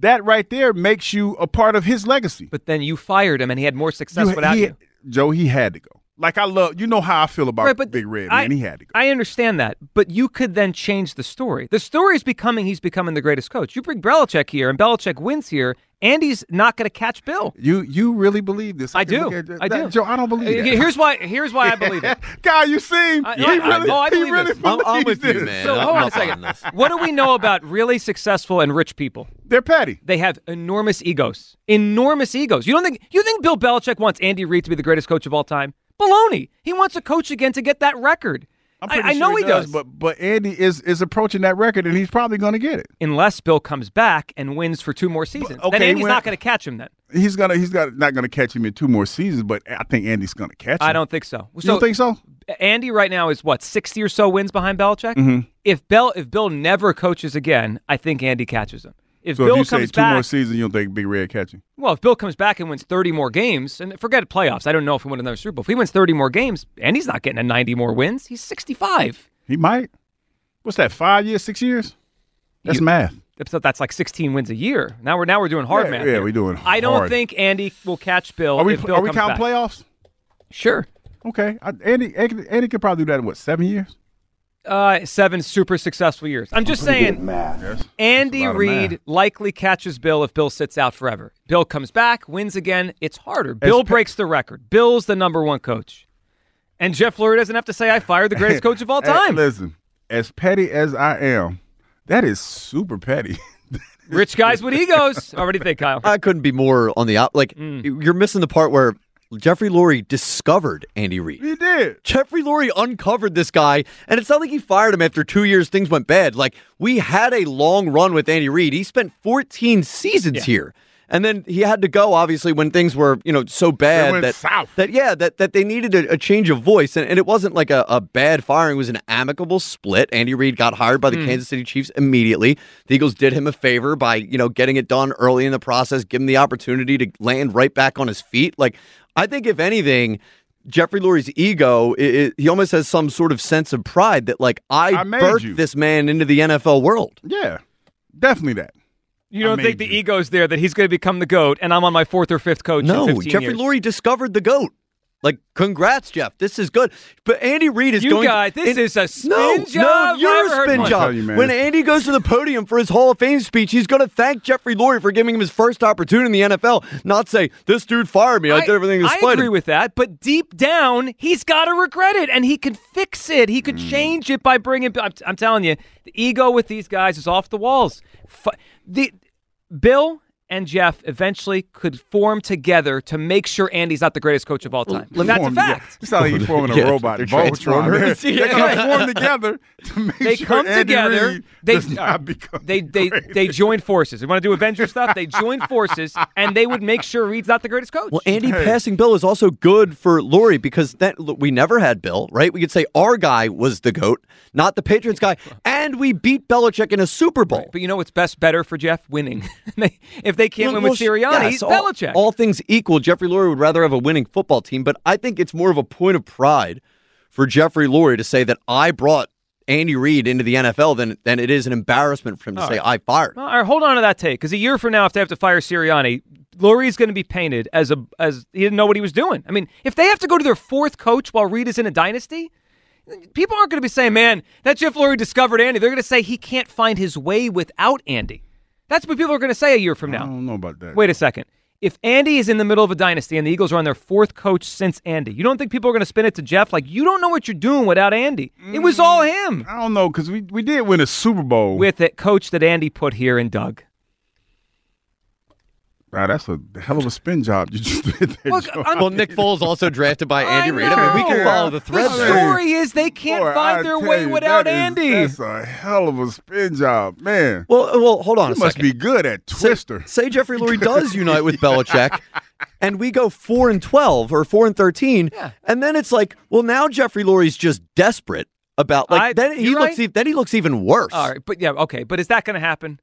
That right there makes you a part of his legacy. But then you fired him, and he had more success You- without he- you. Joe, he had to go. Like I love, you know how I feel about Right, but Big Red, I- man. He had to go. I understand that, but you could then change the story. The story is becoming he's becoming the greatest coach. You bring Belichick here, and Belichick wins here. Andy's not going to catch Bill. You you really believe this? I can do. look at that- I do. Joe. I don't believe Uh. Here's why. Here's why I believe it. God, you seem I- he I- really, oh, I he believe really this. I'm, I'm believes with you, man. So I'm hold on a second. this. What do we know about really successful and rich people? They're petty. They have enormous egos. Enormous egos. You don't think you think Bill Belichick wants Andy Reid to be the greatest coach of all time? Baloney. He wants a coach again to get that record. I'm I, I sure know he does, but but Andy is is approaching that record, and he's probably going to get it. unless Bill comes back and wins for two more seasons. okay, then Andy's when- not going to catch him. Then He's gonna he's got not going to catch him in two more seasons, but I think Andy's going to catch him. I don't think so. You don't think so? Andy right now is what sixty or so wins behind Belichick. Mm-hmm. If Bill if Bill never coaches again, I think Andy catches him. If So Bill if you say two back, more seasons, you don't think Big Red catching? well, if Bill comes back and wins thirty more games, and forget playoffs, I don't know if he wins another Super Bowl. If he wins thirty more games, and he's not getting a ninety more wins. He's sixty-five. He might. What's that? Five years, six years? That's You- math. That's like sixteen wins a year. Now we're now we're doing hard Yeah, math. yeah, here. we're doing I don't hard. think Andy will catch Bill. Are we Bill are we counting back. playoffs? Sure. Okay, I, Andy, Andy Andy could probably do that in what seven years? Uh, seven super successful years. I'm just saying. Yes. Andy That's a lot of Reid math. likely catches Bill if Bill sits out forever. Bill comes back, wins again. It's harder. Bill pe- breaks the record. Bill's the number one coach. And Jeff Lurie doesn't have to say, I fired the greatest coach of all Hey, time. listen, as petty as I am, that is super petty. Rich guys with egos. What do you think, Kyle? I couldn't be more on the out. Like Mm. you're missing the part where Jeffrey Lurie discovered Andy Reid. he did. Jeffrey Lurie uncovered this guy, and it's not like he fired him after two years. Things went bad. Like we had a long run with Andy Reid. He spent 14 seasons here, and then he had to go. Obviously, when things were you know so bad that south. that yeah that that they needed a, a change of voice, and, and it wasn't like a, a bad firing. It was an amicable split. Andy Reid got hired by the hmm. Kansas City Chiefs immediately. The Eagles did him a favor by you know getting it done early in the process, give him the opportunity to land right back on his feet. Like I think if anything. Jeffrey Lurie's ego, i i he almost has some sort of sense of pride that, like, I, I birthed you. this man into the NFL world. Yeah, definitely that. You don't think the you. ego's there that he's going to become the goat, and I'm on my fourth or fifth coach? in No, 15 Jeffrey years? Lurie discovered the goat. Like, congrats, Jeff. This is good. But Andy Reid is You going. guys, this and- is a spin no, job. No, I've you're a spin job. you, when Andy goes to the podium for his Hall of Fame speech, he's going to thank Jeffrey Lurie for giving him his first opportunity in the NFL, not say this dude fired me. I, did everything to I agree him. with that, but deep down, he's got to regret it, and he can fix it. He could Hmm. change it by bringing. I'm, I'm telling you, the ego with these guys is off the walls. Fu- the Bill and Jeff eventually could form together to make sure Andy's not the greatest coach of all time. let me- That's a Form together. fact. It's not like he's forming a Yeah, robot. they're Voltron. Transformers. They're, going to form together to make They sure come Andy together. Reid They does not become they they great. they join forces. They want to do Avenger stuff. They join forces, and they would make sure Reid's not the greatest coach. Well, Andy Hey. passing Bill is also good for Lurie because that look, we never had Bill, right? We could say our guy was the goat, not the Patriots guy, and we beat Belichick in a Super Bowl. But you know what's best better for Jeff? Winning. If they can't win with well, Sirianni, yes, all, Belichick. All things equal, Jeffrey Lurie would rather have a winning football team, but I think it's more of a point of pride for Jeffrey Lurie to say that I brought Andy Reid into the NFL than than it is an embarrassment for him to All say right. I fired. All right, hold on to that take because a year from now, if they have to fire Sirianni, Lurie's going to be painted as a as he didn't know what he was doing. I mean, if they have to go to their fourth coach while Reid is in a dynasty, people aren't going to be saying, "Man, that Jeff Lurie discovered Andy." They're going to say he can't find his way without Andy. That's what people are going to say a year from now. I don't know about that. Wait a second. If Andy is in the middle of a dynasty and the Eagles are on their fourth coach since Andy, you don't think people are going to spin it to Jeff like you don't know what you're doing without Andy? It was mm, all him I don't know because we, we did win a Super Bowl. with the coach that Andy put here and Doug. Wow, that's a hell of a spin job you just did there. Look, Well, Nick Foles also drafted by I Andy Reid. I mean, we can follow the thread The there. story is they can't Boy, find I their way you, without that is- Andy. That's a hell of a spin job, man. Well, well, hold on You a must second. be good at Say- Twister. Say, Jeffrey Lurie does unite with Belichick, and we go four and twelve or four and thirteen, Yeah. and then it's like, well, now Jeffrey Lurie's just desperate about like I- then he looks right. e- then he looks even worse. All right, but yeah, okay, but is that going to happen?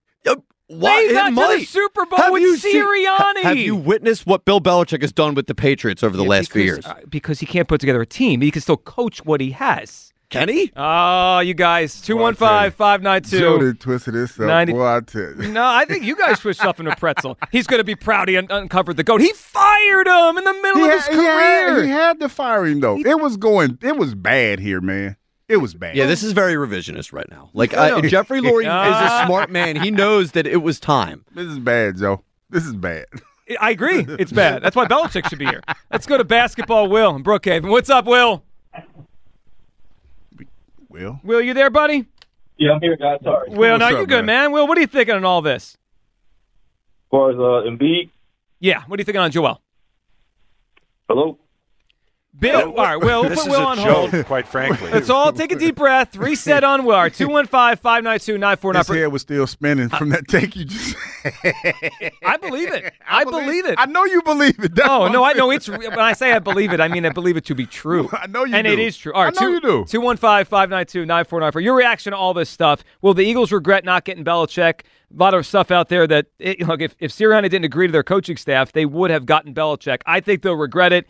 Why They it got to the. Super Bowl Have with you seen- Sirianni. have you witnessed what Bill Belichick has done with the Patriots over the Yeah, last few years? uh, because he can't put together a team. He can still coach what he has. Can he? Oh, you guys, Boy, I tell you, 215 Joe 592. did twisted himself. 90 Boy, I tell you. No, I think you guys switched stuff into pretzel. He's going to be proud he un- uncovered the goat. He fired him in the middle He of his had, he, had, career. he had to fire him though. it was going. It was bad here, man. It was bad. Yeah, this is very revisionist right now. Like I uh. Jeffrey Lurie is a smart man. He knows that it was time. This is bad, Joe. This is bad. I agree. It's bad. That's why Belichick should be here. Let's go to basketball. Will in Brookhaven. What's up, Will? Will, Will, you there, buddy? Yeah, I'm here, guys. Sorry. Will, no, What's you up, good, man? Will, what are you thinking on all this? As far as uh, Embiid, Yeah, what are you thinking on Joel? hello. Bill, all right, Will, we'll This put is Will a on hold. quite frankly. Let's all take a deep breath. Reset on Will. All right, 215 592 his 9499. head was still spinning from that take you just. I believe it. I believe it. I know you believe it. That's Oh no, I'm know it's when I say I believe it, I mean I believe it to be true. I know you and do. it is true. All right, I know you do. 215-592-9494. Your reaction to all this stuff. Will the Eagles regret not getting Belichick? A lot of stuff out there that it, look if if Sirianni didn't agree to their coaching staff, they would have gotten Belichick. I think they'll regret it.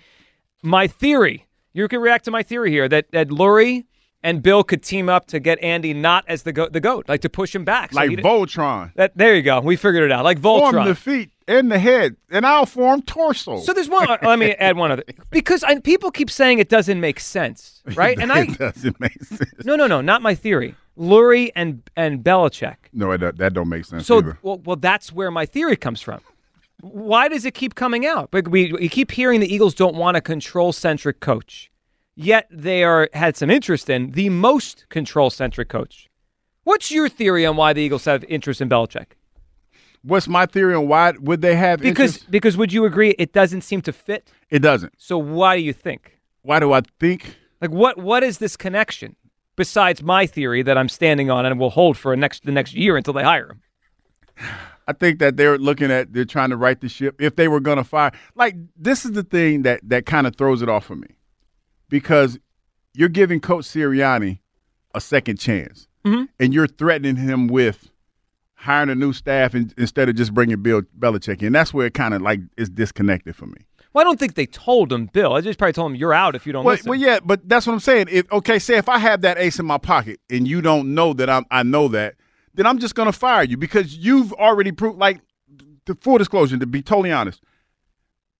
My theory, you can react to my theory here that that Lurie and Bill could team up to get Andy not as the goat, the goat, like to push him back. So like Voltron. that, there you go. We figured it out. Like Voltron, Form the feet and the head, and I'll form torso. So there's one. let me add one other because I, people keep saying it doesn't make sense, right? And I doesn't make sense. no, no, no, not my theory. Lurie and and Belichick. No, it, that don't make sense So either. well, well, that's where my theory comes from. Why does it keep coming out? Like we, we keep hearing the Eagles don't want a control centric coach, yet they are had some interest in the most control centric coach. What's your theory on why the Eagles have interest in Belichick? What's my theory on why would they have Because interest? because would you agree it doesn't seem to fit? It doesn't. So why do you think? Why do I think? Like what what is this connection besides my theory that I'm standing on and will hold for a next the next year until they hire him? I think that they're looking at they're trying to right the ship. If they were going to fire, like this is the thing that that kind of throws it off for me, because you're giving Coach Sirianni a second chance, Mhm. and you're threatening him with hiring a new staff in, instead of just bringing Bill Belichick in. That's where it kind of like is disconnected for me. Well, I don't think they told him, Bill. I just probably told him you're out if you don't Well, listen. well, yeah, but that's what I'm saying. If okay, say if I have that ace in my pocket and you don't know that I'm, I know that, then I'm just going to fire you because you've already proved. Like, the full disclosure, to be totally honest,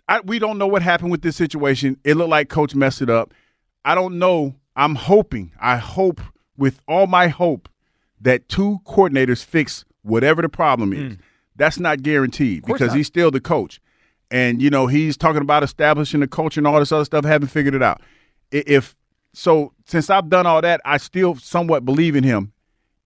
I, we don't know what happened with this situation. It looked like coach messed it up. I don't know. I'm hoping. I hope with all my hope that two coordinators fix whatever the problem is. Hmm. That's not guaranteed because not. he's still the coach. And you know, he's talking about establishing the culture and all this other stuff, haven't figured it out. If so since I've done all that, I still somewhat believe in him.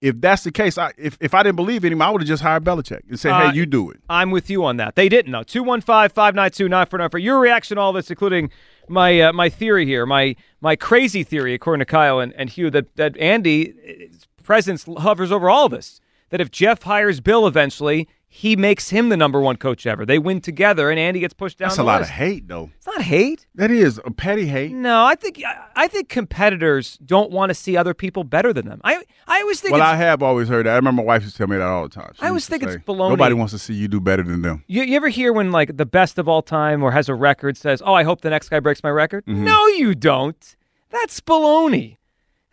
If that's the case, I if, if I didn't believe in him, I would have just hired Belichick and said, Uh, Hey, you do it. I'm with you on that. They didn't though. Two one five five nine two nine four nine four. Your reaction to all this, including my uh, my theory here, my my crazy theory, according to Kyle and, and Hugh, that that Andy's presence hovers over all this. That if Jeff hires Bill eventually, he makes him the number one coach ever. They win together, and Andy gets pushed down. That's a lot list. of hate though. It's not hate. That is a petty hate. No, I think I think competitors don't want to see other people better than them. I I always think Well, I have always heard that. I remember my wife used to tell me that all the time. She I always think it's baloney. Nobody wants to see you do better than them. You, you ever hear when like the best of all time or has a record says, "Oh, I hope the next guy breaks my record"? Mm-hmm. No, you don't. That's baloney.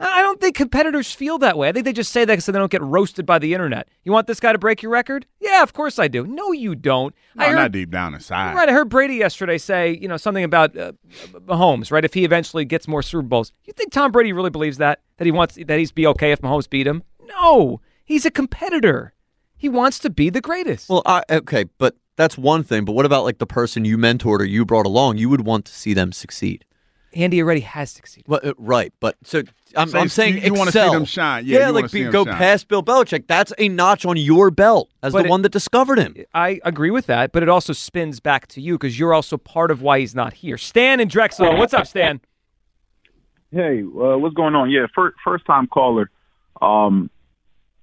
I I don't think competitors feel that way. I think they just say that so they don't get roasted by the internet. You want this guy to break your record? Yeah, of course I do. No, you don't. No, I heard, not deep down inside. Right, I heard Brady yesterday say, you know, something about uh, Mahomes. Right, if he eventually gets more Super Bowls, you think Tom Brady really believes that? That he wants that he's be okay if Mahomes beat him? No, he's a competitor. He wants to be the greatest. Well, I, okay, but that's one thing. But what about like the person you mentored or you brought along? You would want to see them succeed. Andy already has succeeded. Well, uh, right, but so I'm, Say I'm saying you- you wanna see excel. them shine. Yeah, you wanna like be, go shine. past Bill Belichick. That's a notch on your belt as But the it- one that discovered him. I agree with that, but it also spins back to you because you're also part of why he's not here. Stan and Drexel, what's up, Stan? Hey, uh, what's going on? Yeah, first first time caller. Um,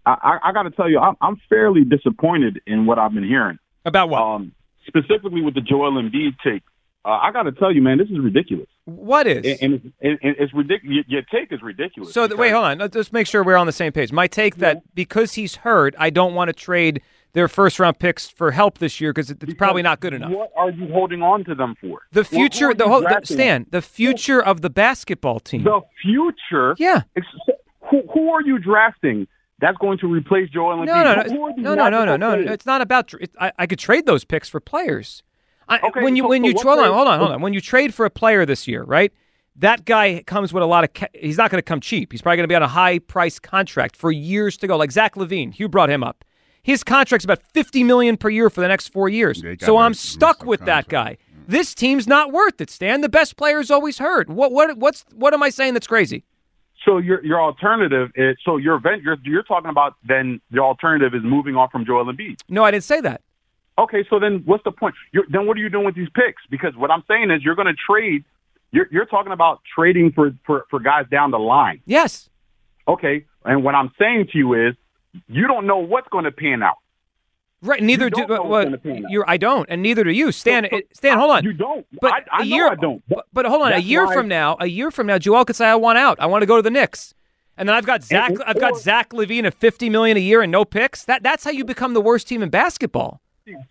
I, I, I got to tell you, I'm, I'm fairly disappointed in what I've been hearing. About what? Um, specifically with the Joel Embiid take. Uh, I got to tell you, man, this is ridiculous. What is? And, and, it's, and and it's ridiculous. Your take is ridiculous. So th- wait, hold on. Let's just make sure we're on the same page. My take that because he's hurt, I don't want to trade their first round picks for help this year because it's probably not good enough. What are you holding on to them for? The future, the whole the? Stan, the future of the basketball team. The future. Yeah. Who, who are you drafting? That's going to replace Joel Embiid. No, no, no, no, no, no, no, no. It's not about. It, I, I could trade those picks for players. I, Okay, when you so- when so you what hold on, trade- hold on, hold oh. on. When you trade for a player this year, right? That guy comes with a lot of. Ca- he's not going to come cheap. He's probably going to be on a high price contract for years to go. Like Zach LaVine, Hugh brought him up. His contract's about fifty million per year for the next four years. Yeah, he got so I'm stuck with that guy. This team's not worth it, Stan. The best player is always hurt. What what what's what am I saying that's crazy? So your your alternative is so your event you're you're talking about then the alternative is moving on from Joel Embiid. No, I didn't say that. Okay, so then what's the point? You're, then what are you doing with these picks? Because what I'm saying is you're going to trade. You're you're talking about trading for for for guys down the line. Yes. Okay, and what I'm saying to you is you don't know what's going to pan out. Right. Neither do well, what's gonna pan out. you're. I don't, and neither do you, Stan. it- Stan, hold on. You don't. But I, I a know year, I don't. But, but hold on. A year from now, a year from now, Joel could say, "I want out. I want to go to the Knicks." And then I've got Zach. I've got Zach LaVine at fifty million a year and no picks. That that's how you become the worst team in basketball.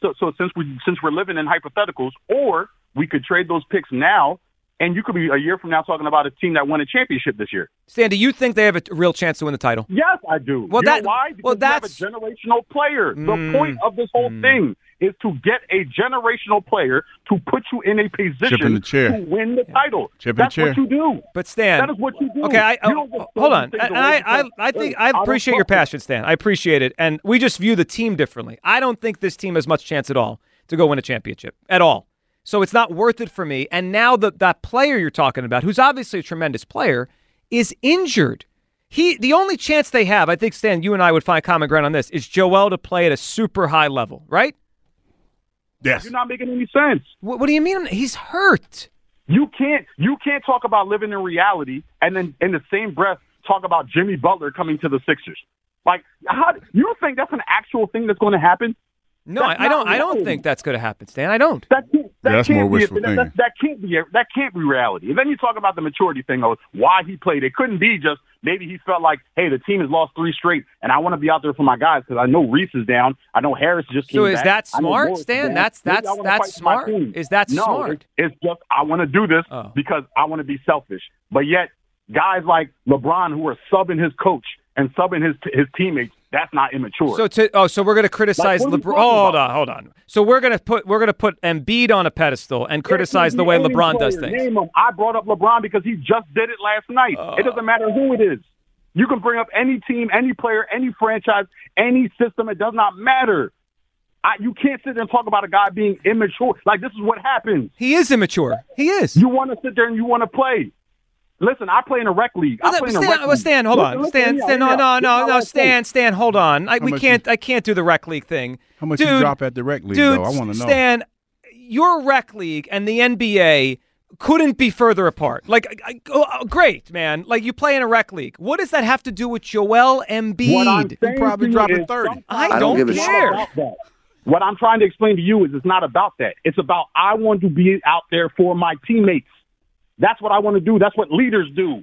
So, so since we since we're living in hypotheticals, or we could trade those picks now, and you could be a year from now talking about a team that won a championship this year. Stan, do you think they have a real chance to win the title? Yes, I do. Well, you that- why? Because well, you have that's- a generational player. Mm, the point of this whole thing is to get a generational player to put you in a position in the chair. to win the title. Chip in the That's what you do. But Stan, That is what you do. Okay, I, You oh, don't hold on, things and I, I, I think I don't appreciate your passion, Stan. I appreciate it, and we just view the team differently. I don't think this team has much chance at all to go win a championship at all. So it's not worth it for me. And now that that player you're talking about, who's obviously a tremendous player, is injured. He the only chance they have, I think, Stan, you and I would find common ground on this, is Joel to play at a super high level, right? Yes. You're not making any sense. What, what do you mean? He's hurt. You can't you can't talk about living in reality and then in the same breath talk about Jimmy Butler coming to the Sixers. Like, how you think that's an actual thing that's going to happen? No, That's I, I don't. not I don't reality. think that's going to happen, Stan. I don't. That can't, that Yeah, that's can't more be wishful thinking. that, that can't be that can't be reality. And then you talk about the maturity thing of why he played. It couldn't be just maybe he felt like, hey, the team has lost three straight, and I want to be out there for my guys because I know Reese is down. I know Harris just. Came out. So came is back. that smart, Stan? That's- that's- that's fight for my smart. Is that no, smart? It's, it's just I want to do this Oh. because I want to be selfish. But yet, guys like LeBron who are subbing his coach and subbing his his teammates, That's not immature. So to oh, so we're going to criticize Like, what are you LeBron. hold on, hold on. So we're going to put we're going to put Embiid on a pedestal and criticize the way LeBron does things. Name him. I brought up LeBron because he just did it last night. Uh. it doesn't matter who it is. You can bring up any team, any player, any franchise, any system. It does not matter. I, you can't sit there and talk about a guy being immature. Like this is what happens. He is immature. He is. You want to sit there and you want to play. Listen, I play in a rec league. I Well, play in a rec well, league. Stan, hold on. listen, Stan, Stan, no, no, no, what no, Stan, Stan, hold on. I, we much can't, I can't do the rec league thing. How much Dude, you drop at the rec league, Dude, though? I want to know. Stan, your rec league and the NBA couldn't be further apart. Like, I, oh, oh, great, man. Like, you play in a rec league. What does that have to do with Joel Embiid? What I'm saying probably to you dropping is 30. sometimes I don't don't give a it's not care. about that. What I'm trying to explain to you is it's not about that. It's about I want to be out there for my teammates. That's what I want to do. That's what leaders do.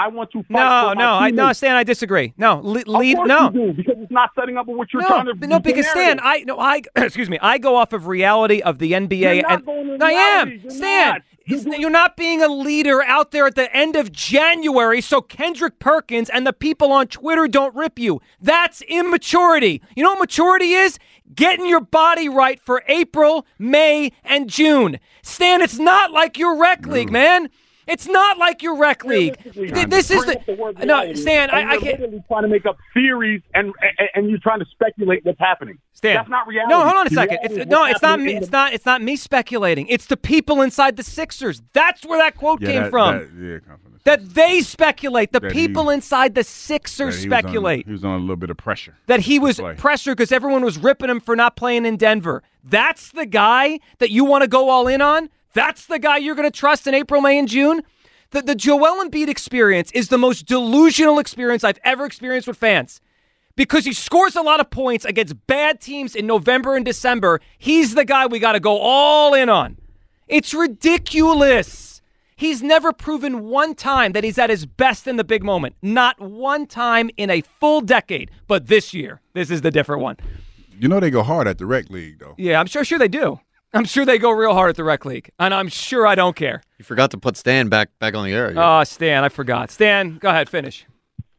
I want to fight No, for my no, I no. Stan, I disagree. No, le- lead, no. you do, because it's not setting up with what you're no, trying to no, because Stan. I no, I excuse me, I go off of reality of the NBA, You're not and going to I am. You're Stan. not. You're not being a leader out there at the end of January, so Kendrick Perkins and the people on Twitter don't rip you. That's immaturity. You know what maturity is? Getting your body right for April, May, and June. Stan, it's not like your rec league, mm. man. It's not like your rec league. This is the word the no, Stan. and I, I you're can't. literally trying to make up theories and, and and you're trying to speculate what's happening. Stan. That's not reality. No, hold on a second. It's, no, it's not me. It's the- not. It's not me speculating. It's the people inside the Sixers. That's where that quote Yeah, came that- from. that- yeah, confidence. That they speculate. The That he- people inside the Sixers he was on- speculate he was on a little bit of pressure. that he was play. pressured because everyone was ripping him for not playing in Denver. That's the guy that you want to go all in on. That's the guy you're going to trust in April, May, and June. The, the Joel Embiid experience is the most delusional experience I've ever experienced with fans because he scores a lot of points against bad teams in November and December. He's the guy we got to go all in on. It's ridiculous. He's never proven one time that he's at his best in the big moment. Not one time in a full decade. But this year, this is the different one. You know they go hard at the rec league, though. Yeah, I'm sure sure they do. I'm sure they go real hard at the rec league. And I'm sure I don't care. You forgot to put Stan back back on the air. Oh, Stan, I forgot. Stan, go ahead, finish.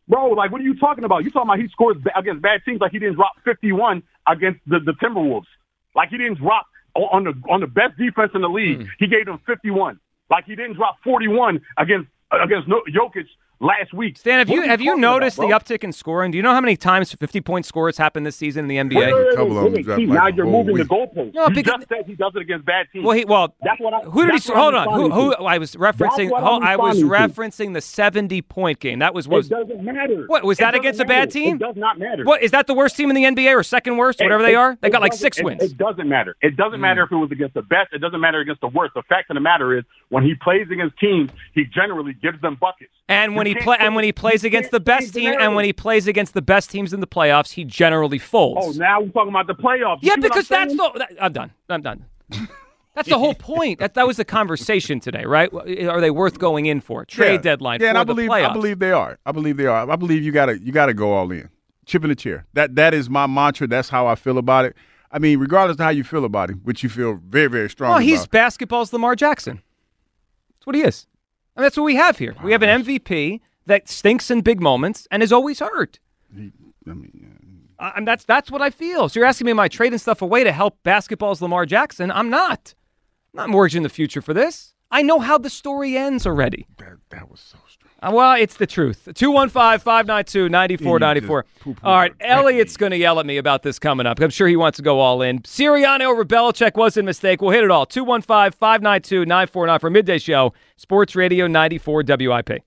Bro, like, what are you talking about? You talking about he scores against bad teams like he didn't drop 51 against the, the Timberwolves. Like he didn't drop on the on the best defense in the league. Hmm. He gave them 51. Like he didn't drop 41 against against no, Jokic last week. Stan, have What you have you talking about, noticed the uptick in scoring? Do you know how many times 50 point scores happened this season in the NBA? Wait, wait, wait, couple of wait, them dropped see, now a you're moving week. the goalposts. No, you because- just said he does it against bad teams. Well, he well. That's what I, who did he? that's what Hold I'm on. Who? Who? I was referencing. hold- I'm was responding referencing the 70 point game. That was It doesn't matter. What was It that doesn't against a bad team? It does not matter. What is that? The worst team in the NBA or second worst, It- whatever they are? They got like six wins. It doesn't matter. It doesn't hmm. matter if it was against the best. It doesn't matter against the worst. The fact of the matter is, when he plays against teams, he generally gives them buckets. And when You he play and when he plays against the best team and when he plays against the best teams in the playoffs, he generally folds. Oh, now we're talking about the playoffs. You yeah, because that's saying? the. that- I'm done. I'm done. That's the whole point. That that was the conversation today, right? Are they worth going in for? Trade Yeah. deadline Yeah, for and I the believe playoffs. I believe they are. I believe they are. I believe you gotta you gotta go all in. Chip in the chair. That that is my mantra. That's how I feel about it. I mean, regardless of how you feel about him, which you feel very, very strong Well, he's about. basketball's Lamar Jackson. That's what he is. And that's what we have here. We have an MVP that stinks in big moments and is always hurt. I mean, I, and that's that's what I feel. So you're asking me, am I trading stuff away to help basketball's Lamar Jackson? I'm not. I'm not mortgaging the future for this. I know how the story ends already. that, that was so Uh, well, it's the truth. 215 592 9494. All right, Elliot's going to yell at me about this coming up. I'm sure he wants to go all in. Sirianni over Belichick wasn't a mistake. We'll hit it all. 215 592 9494 midday show, Sports Radio 94 WIP.